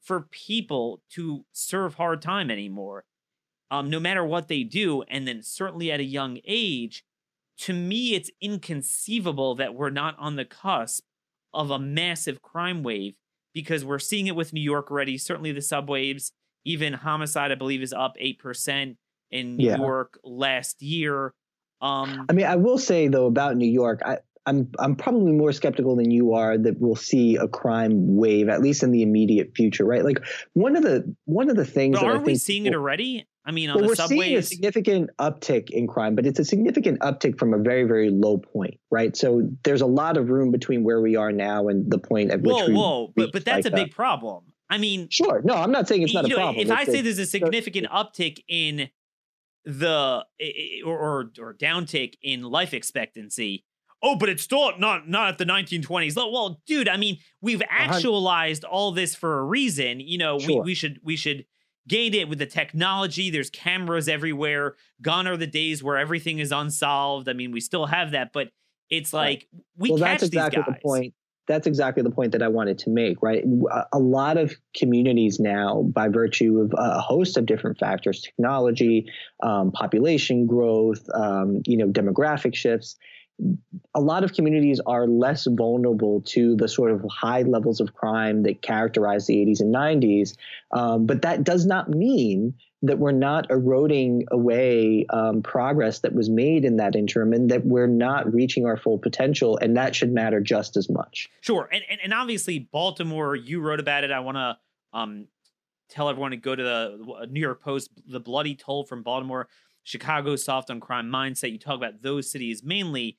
for people to serve hard time anymore. Um, no matter what they do, and then certainly at a young age, to me, it's inconceivable that we're not on the cusp of a massive crime wave because we're seeing it with New York already. Certainly the subways, even homicide, I believe, is up 8% in New yeah. York last year. Um, I mean, I will say though about New York, I, I'm I'm probably more skeptical than you are that we'll see a crime wave at least in the immediate future, right? Like one of the one of the things. But aren't we seeing it already? I mean, on well, the we're subways, seeing a significant uptick in crime, but it's a significant uptick from a very, very low point, right? So there's a lot of room between where we are now and the point at which whoa, we. Whoa, but but that's like a uh, big problem. I mean, sure, no, I'm not saying it's not a know, problem. If it's, I say there's a significant uptick in the or, or or downtick in life expectancy, oh, but it's still not not at the 1920s. Well, dude, I mean, we've actualized all this for a reason. You know, sure. we, we should we should gate it with the technology. There's cameras everywhere. Gone are the days where everything is unsolved. I mean, we still have that, but it's like right. we well, catch that's exactly these guys. the point. That's exactly the point that I wanted to make, right? A lot of communities now, by virtue of a host of different factors, technology, um, population growth, um, you know, demographic shifts, a lot of communities are less vulnerable to the sort of high levels of crime that characterized the 80s and 90s. Um, but that does not mean that we're not eroding away um, progress that was made in that interim and that we're not reaching our full potential. And that should matter just as much. Sure. And, and, and obviously, Baltimore, you wrote about it. I want to um, tell everyone to go to the New York Post, The Bloody Toll from Baltimore, Chicago Soft on Crime Mindset. You talk about those cities mainly.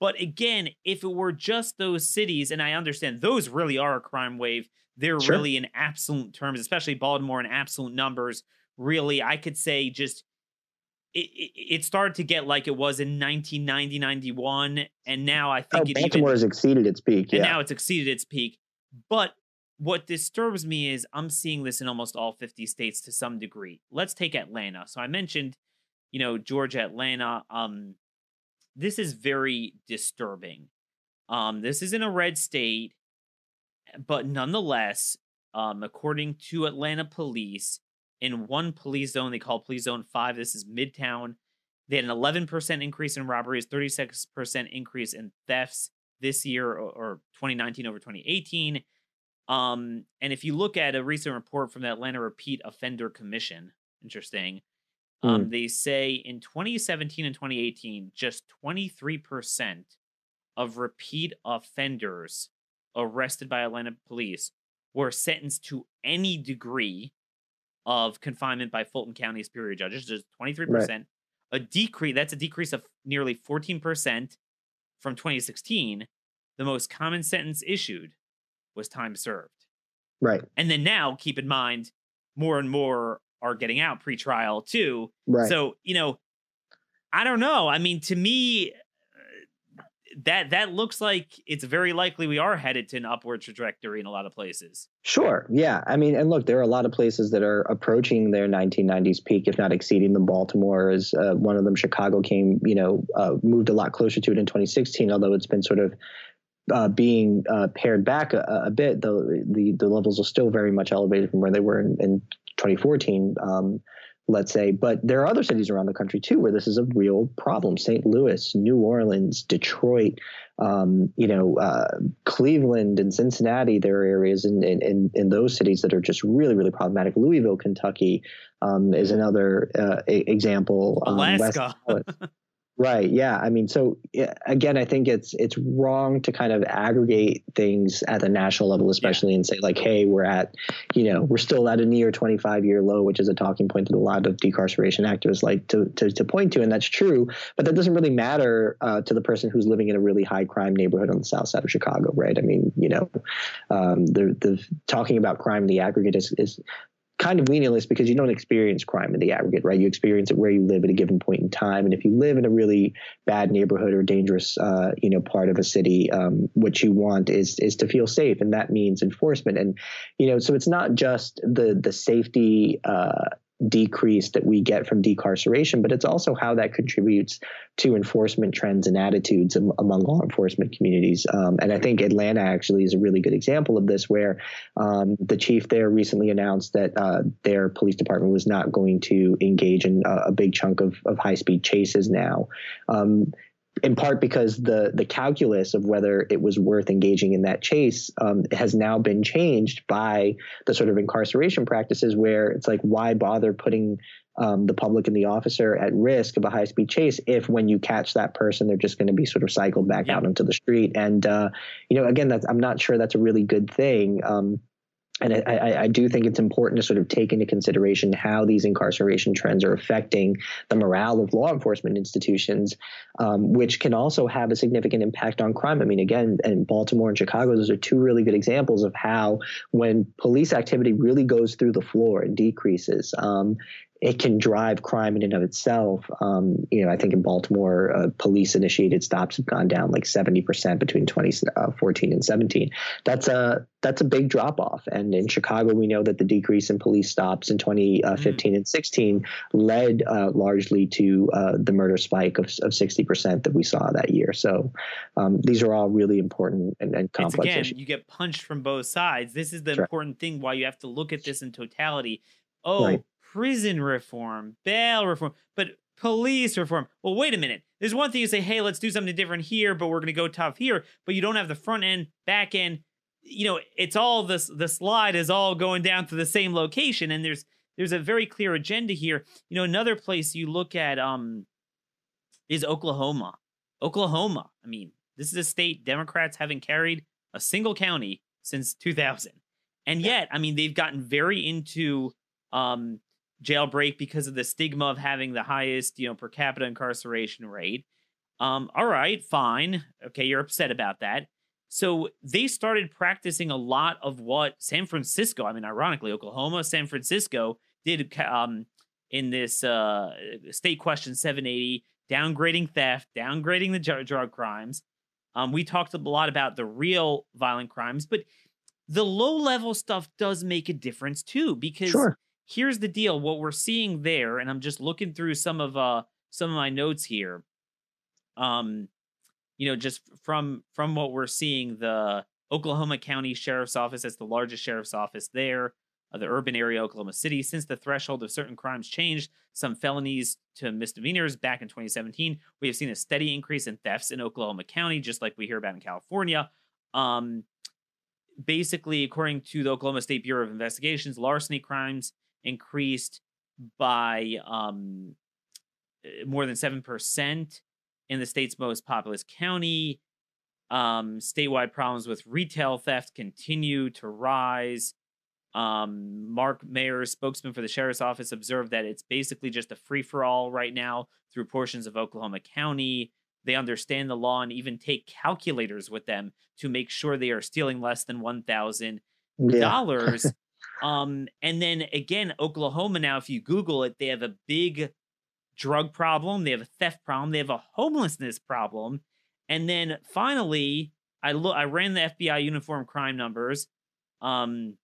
But again, if it were just those cities, and I understand those really are a crime wave, they're sure. really in absolute terms, especially Baltimore in absolute numbers. Really, I could say just it, it, it started to get like it was in 1990, 91, and now I think oh, it Baltimore even, has exceeded its peak. And yeah. now it's exceeded its peak. But what disturbs me is I'm seeing this in almost all 50 states to some degree. Let's take Atlanta. So I mentioned, you know, Georgia, Atlanta. Um, this is very disturbing. Um, this isn't a red state, but nonetheless, um, according to Atlanta police, in one police zone they call police zone five, this is Midtown. They had an 11% increase in robberies, 36% increase in thefts this year or, or 2019 over 2018. Um, and if you look at a recent report from the Atlanta Repeat Offender Commission, interesting, um, mm. They say in 2017 and 2018, just 23% of repeat offenders arrested by Atlanta police were sentenced to any degree of confinement by Fulton County Superior judges, just 23%. Right. A decrease, that's a decrease of nearly 14% from 2016. The most common sentence issued was time served. Right. And then now, keep in mind, more and more are getting out pre-trial too. Right. So you know, I don't know. I mean, to me, that that looks like it's very likely we are headed to an upward trajectory in a lot of places. Sure. Yeah. I mean, and look, there are a lot of places that are approaching their 1990s peak, if not exceeding them. Baltimore is uh, one of them. Chicago came, you know, uh, moved a lot closer to it in 2016, although it's been sort of uh, being uh, pared back a, a, bit, the, the the levels are still very much elevated from where they were in, in 2014, um, let's say. But there are other cities around the country too where this is a real problem. St. Louis, New Orleans, Detroit, um, you know, uh, Cleveland and Cincinnati. There are areas in, in, in those cities that are just really, really problematic. Louisville, Kentucky um, is another uh, example. Um, Alaska. Right. Yeah. I mean, so again, I think it's it's wrong to kind of aggregate things at the national level, especially, yeah. and say like, hey, we're at, you know, we're still at a near 25 year low, which is a talking point that a lot of decarceration activists like to to, to point to, and that's true. But that doesn't really matter uh, to the person who's living in a really high crime neighborhood on the south side of Chicago, right? I mean, you know, um, the the talking about crime in the aggregate is is kind of meaningless because you don't experience crime in the aggregate, right? You experience it where you live at a given point in time, and if you live in a really bad neighborhood or dangerous, uh, you know, part of a city, um, what you want is is to feel safe, and that means enforcement. And you know, so it's not just the the safety uh, decrease that we get from decarceration, but it's also how that contributes to enforcement trends and attitudes among law enforcement communities. Um, and I think Atlanta actually is a really good example of this, where um, the chief there recently announced that uh, their police department was not going to engage in a, a big chunk of, of high speed chases now. Um, in part because the the calculus of whether it was worth engaging in that chase um, has now been changed by the sort of incarceration practices where it's like why bother putting um, the public and the officer at risk of a high speed chase if when you catch that person they're just going to be sort of cycled back yeah. out into the street and uh, you know again that's I'm not sure that's a really good thing. Um, and I, I, do think it's important to sort of take into consideration how these incarceration trends are affecting the morale of law enforcement institutions, um, which can also have a significant impact on crime. I mean, again, in Baltimore and Chicago, those are two really good examples of how when police activity really goes through the floor and decreases, um, it can drive crime in and of itself. Um, you know, I think in Baltimore, uh, police initiated stops have gone down like 70% between 2014 uh, and 17. That's a that's a big drop off. And in Chicago, we know that the decrease in police stops in 2015 mm. and 16 led uh, largely to uh, the murder spike of, of 60% that we saw that year. So um, these are all really important and, and complex again, issues. You get punched from both sides. This is the important thing why you have to look at this in totality. Oh, right prison reform, bail reform, but police reform. Well, wait a minute. There's one thing you say, hey, let's do something different here, but we're going to go tough here, but you don't have the front end, back end. You know, it's all this. The slide is all going down to the same location, and there's there's a very clear agenda here. You know, another place you look at um is Oklahoma. Oklahoma. I mean, this is a state Democrats haven't carried a single county since 2000, and yet, I mean, they've gotten very into um jailbreak because of the stigma of having the highest, you know, per capita incarceration rate. Um, all right, fine. Okay, you're upset about that. So they started practicing a lot of what San Francisco, I mean, ironically, Oklahoma, San Francisco did um, in this uh, state question 780, downgrading theft, downgrading the drug crimes. Um, we talked a lot about the real violent crimes, but the low level stuff does make a difference too, because sure here's the deal what we're seeing there and i'm just looking through some of uh some of my notes here um you know just from from what we're seeing the oklahoma county sheriff's office that's the largest sheriff's office there uh, the urban area oklahoma city. Since the threshold of certain crimes changed some felonies to misdemeanors back in 2017 we have seen a steady increase in thefts in oklahoma county just like we hear about in california. Um basically according to the oklahoma state bureau of investigations larceny crimes increased by um, eh, more than 7% in the state's most populous county. Um, statewide problems with retail theft continue to rise. Um, Mark Mayer, spokesman for the sheriff's office, observed that it's basically just a free for all right now through portions of Oklahoma County. They understand the law and even take calculators with them to make sure they are stealing less than one thousand yeah. dollars. Um, and then again, Oklahoma now, if you Google it, they have a big drug problem, they have a theft problem, they have a homelessness problem. And then finally, I look I ran the FBI uniform crime numbers. Um,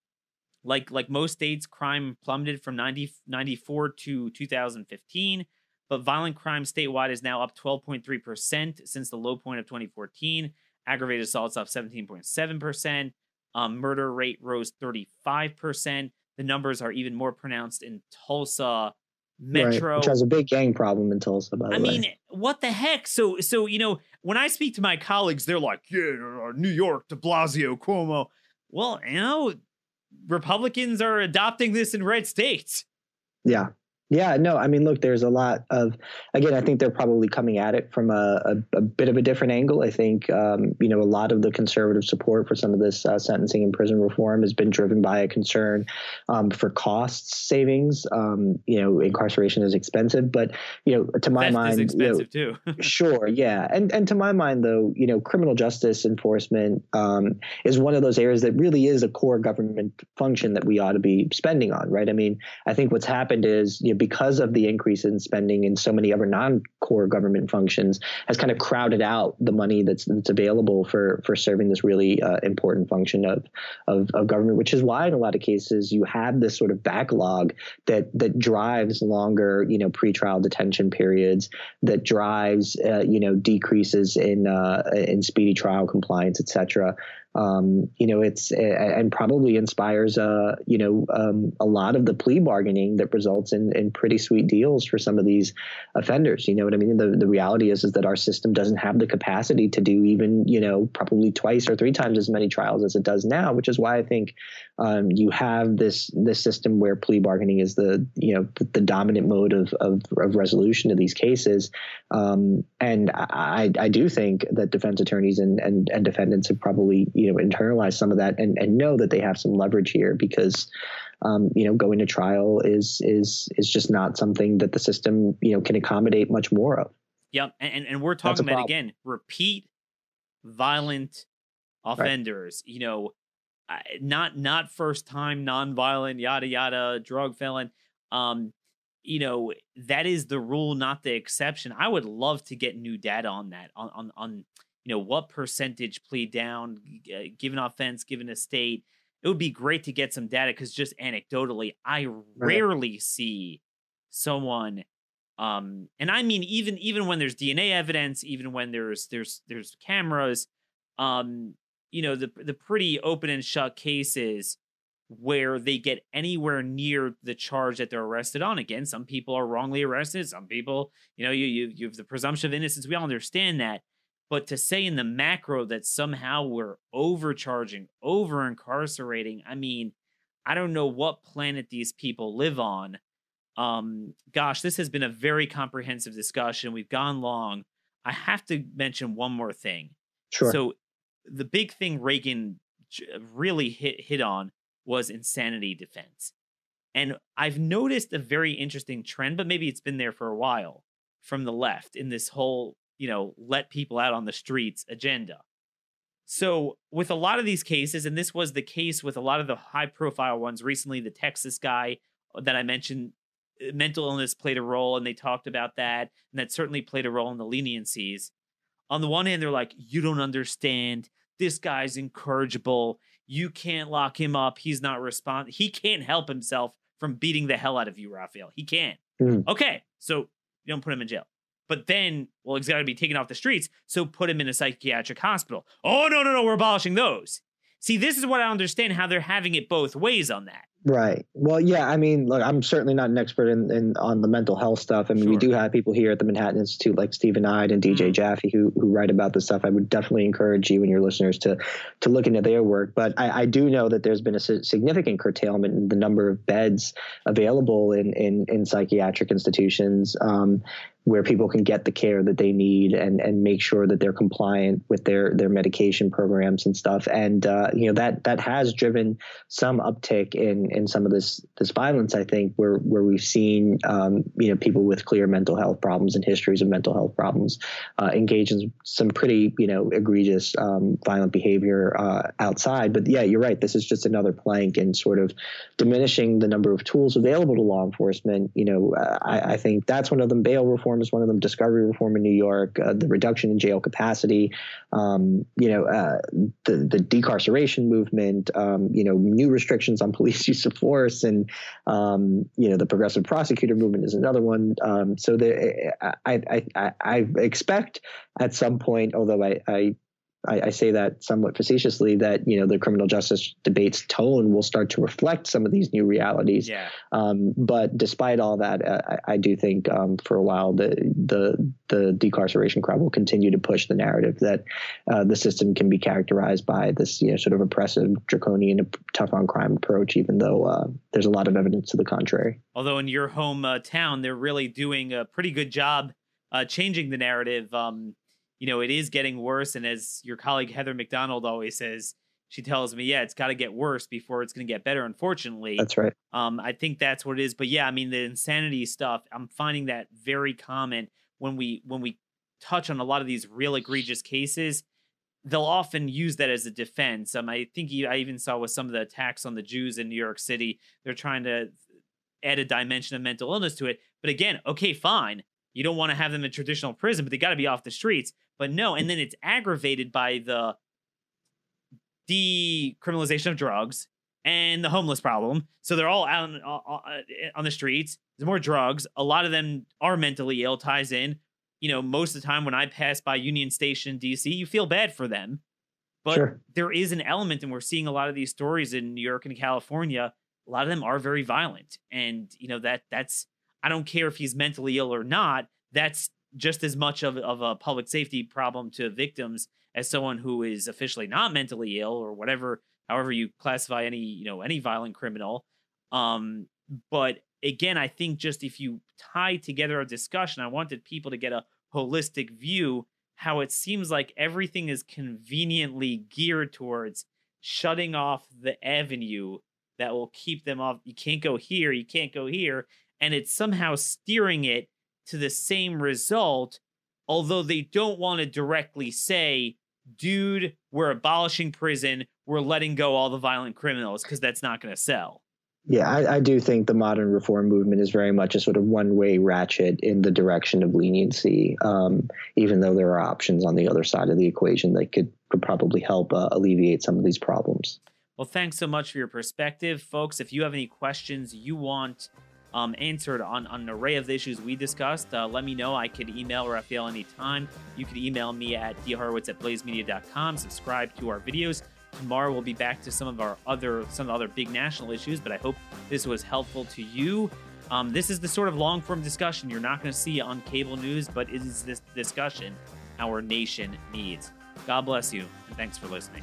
like like most states, crime plummeted from 90, 94 to 2015, but violent crime statewide is now up 12.3% since the low point of 2014. Aggravated assaults up 17.7%. Um, murder rate rose 35%. The numbers are even more pronounced in Tulsa Metro, right, which has a big gang problem in Tulsa. By the I way, I mean, what the heck? So, so you know, when I speak to my colleagues, they're like, "Yeah, uh, New York, De Blasio, Cuomo." Well, you know, Republicans are adopting this in red states. Yeah, yeah, no, I mean, look, there's a lot of, again, I think they're probably coming at it from a, a, a bit of a different angle. I think, um, you know, a lot of the conservative support for some of this uh, sentencing and prison reform has been driven by a concern um, for cost savings. Um, you know, incarceration is expensive, but, you know, to my Theft mind, expensive you know, too. sure, yeah. And, and to my mind, though, you know, criminal justice enforcement um, is one of those areas that really is a core government function that we ought to be spending on, right? I mean, I think what's happened is, you know, because of the increase in spending in so many other non-core government functions, has kind of crowded out the money that's that's available for for serving this really uh, important function of, of of government. Which is why in a lot of cases you have this sort of backlog that that drives longer, you know, pretrial detention periods, that drives uh, you know decreases in uh, in speedy trial compliance, et cetera um, you know, it's and probably inspires uh, you know um, a lot of the plea bargaining that results in in pretty sweet deals for some of these offenders. You know what I mean? The the reality is is that our system doesn't have the capacity to do even you know probably twice or three times as many trials as it does now, which is why I think um, you have this this system where plea bargaining is the you know the, the dominant mode of, of, of resolution of these cases. Um, and I I do think that defense attorneys and and, and defendants have probably you know internalize some of that and, and know that they have some leverage here because um, you know going to trial is is is just not something that the system you know can accommodate much more of yep and and we're talking about again repeat violent offenders right. you know not not first time non-violent yada yada drug felon um you know, that is the rule, not the exception. I would love to get new data on that, on on, on you know what percentage plead down, uh, given offense, given a state. It would be great to get some data because just anecdotally, I rarely see someone um and i mean even even when there's dna evidence even when there's there's there's cameras um you know the the pretty open and shut cases where they get anywhere near the charge that they're arrested on. Again, some people are wrongly arrested. Some people, you know, you you, you have the presumption of innocence. We all understand that. But to say in the macro that somehow we're overcharging, over incarcerating, I mean, I don't know what planet these people live on. Um, gosh, this has been a very comprehensive discussion. We've gone long. I have to mention one more thing. Sure. So the big thing Reagan really hit hit on was insanity defense. And I've noticed a very interesting trend, but maybe it's been there for a while from the left in this whole, you know, let people out on the streets agenda. So, with a lot of these cases, and this was the case with a lot of the high profile ones recently, the Texas guy that I mentioned, uh, mental illness played a role, and they talked about that, and that certainly played a role in the leniencies. On the one hand, they're like, you don't understand. This guy's incorrigible. You can't lock him up. He's not respond. He can't help himself from beating the hell out of you, Rafael. He can't. Mm. Okay, so you don't put him in jail. But then, well, he's got to be taken off the streets. So put him in a psychiatric hospital. Oh no, no, no, we're abolishing those. See, this is what I understand how they're having it both ways on that. Right. Well, yeah. I mean, look, I'm certainly not an expert in, in on the mental health stuff. I mean, sure. we do have people here at the Manhattan Institute like Stephen Eide and DJ mm-hmm. Jaffe who who write about this stuff. I would definitely encourage you and your listeners to to look into their work. But I, I do know that there's been a significant curtailment in the number of beds available in in, in psychiatric institutions. Um, where people can get the care that they need and and make sure that they're compliant with their their medication programs and stuff and uh, you know that that has driven some uptick in in some of this this violence I think where where we've seen um, you know people with clear mental health problems and histories of mental health problems uh, engage in some pretty you know egregious um, violent behavior uh, outside. But yeah you're right. This is just another plank in sort of diminishing the number of tools available to law enforcement. You know I, I think that's one of them. Bail reform is one of them. Discovery reform in New York, uh, the reduction in jail capacity, um, you know, uh, the the decarceration movement, um, you know, new restrictions on police use of force, and um, you know, the progressive prosecutor movement is another one. Um, so the, I, I, I I expect at some point, although I, I I, I, say that somewhat facetiously that you know the criminal justice debate's tone will start to reflect some of these new realities. Yeah. Um, but despite all that, uh, I, I, do think um, for a while the the the decarceration crowd will continue to push the narrative that uh, the system can be characterized by this you know sort of oppressive, draconian, tough on crime approach, even though uh, there's a lot of evidence to the contrary. Although in your hometown, uh, they're really doing a pretty good job uh, changing the narrative. Um, you know, it is getting worse. And as your colleague Heather Mac Donald always says, she tells me, yeah, it's got to get worse before it's going to get better. Unfortunately, that's right. Um, I think that's what it is. But yeah, I mean, the insanity stuff, I'm finding that very common when we when we touch on a lot of these real egregious cases. They'll often use that as a defense. Um, I think I even saw with some of the attacks on the Jews in New York City, they're trying to add a dimension of mental illness to it. But again, okay, fine. You don't want to have them in traditional prison, but they got to be off the streets. But no, and then it's aggravated by the decriminalization of drugs and the homeless problem. So they're all out on, uh, uh, uh, on the streets. There's more drugs. A lot of them are mentally ill. Ties in. You know, most of the time when I pass by Union Station, DC, you feel bad for them. But sure. there is an element, and we're seeing a lot of these stories in New York and California. A lot of them are very violent, and you know that that's. I don't care if he's mentally ill or not. That's just as much of, of a public safety problem to victims as someone who is officially not mentally ill or whatever however you classify any you know any violent criminal. Um but again i think just if you tie together a discussion i wanted people to get a holistic view how it seems like everything is conveniently geared towards shutting off the avenue that will keep them off. You can't go here you can't go here and it's somehow steering it to the same result, although they don't want to directly say, dude, we're abolishing prison, we're letting go all the violent criminals, because that's not going to sell. Yeah, I, I, do think the modern reform movement is very much a sort of one way ratchet in the direction of leniency, um, even though there are options on the other side of the equation that could, could probably help uh, alleviate some of these problems. Well, thanks so much for your perspective, folks. If you have any questions you want um, answered on, on, an array of the issues we discussed, uh, let me know. I could email Rafael anytime. You could email me at dhorowitz at blazemedia.com. Subscribe to our videos. Tomorrow we'll be back to some of our other some other big national issues, but I hope this was helpful to you. Um, this is the sort of long form discussion you're not going to see on cable news, but it is this discussion our nation needs. God bless you, and thanks for listening.